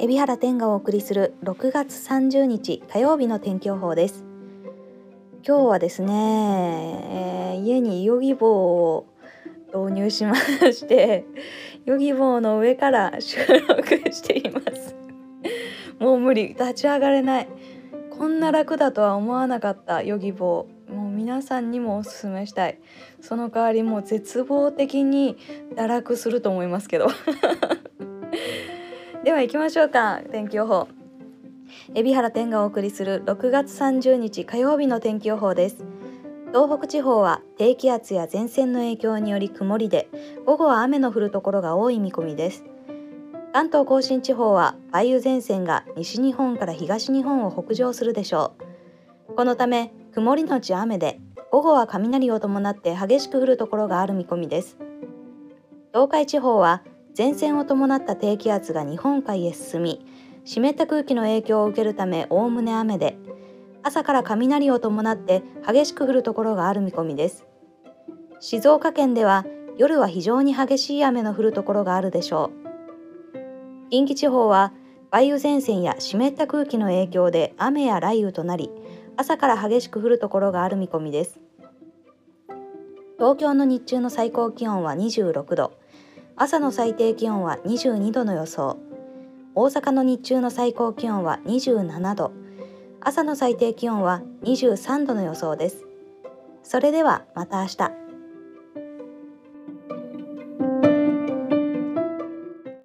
海老原天がお送りする6月30日火曜日の天気予報です。今日はですね、えー、家にヨギ棒を導入しましてヨギ棒の上から収録しています。もう無理立ち上がれない。こんな楽だとは思わなかったヨギ棒もう皆さんにもおすすめしたい。その代わりもう絶望的に堕落すると思いますけど。では行きましょうか天気予報。海老原天がお送りする6月30日火曜日の天気予報です。東北地方は低気圧や前線の影響により曇りで午後は雨の降るところが多い見込みです。関東甲信地方は梅雨前線が西日本から東日本を北上するでしょう。このため曇りのち雨で午後は雷を伴って激しく降るところがある見込みです。東海地方は前線を伴った低気圧が日本海へ進み湿った空気の影響を受けるためおおむね雨で朝から雷を伴って激しく降るところがある見込みです。静岡県では夜は非常に激しい雨の降るところがあるでしょう。近畿地方は梅雨前線や湿った空気の影響で雨や雷雨となり朝から激しく降るところがある見込みです。東京の日中の最高気温は26度。朝の最低気温は22度の予想。大阪の日中の最高気温は27度。朝の最低気温は23度の予想です。それではまた明日。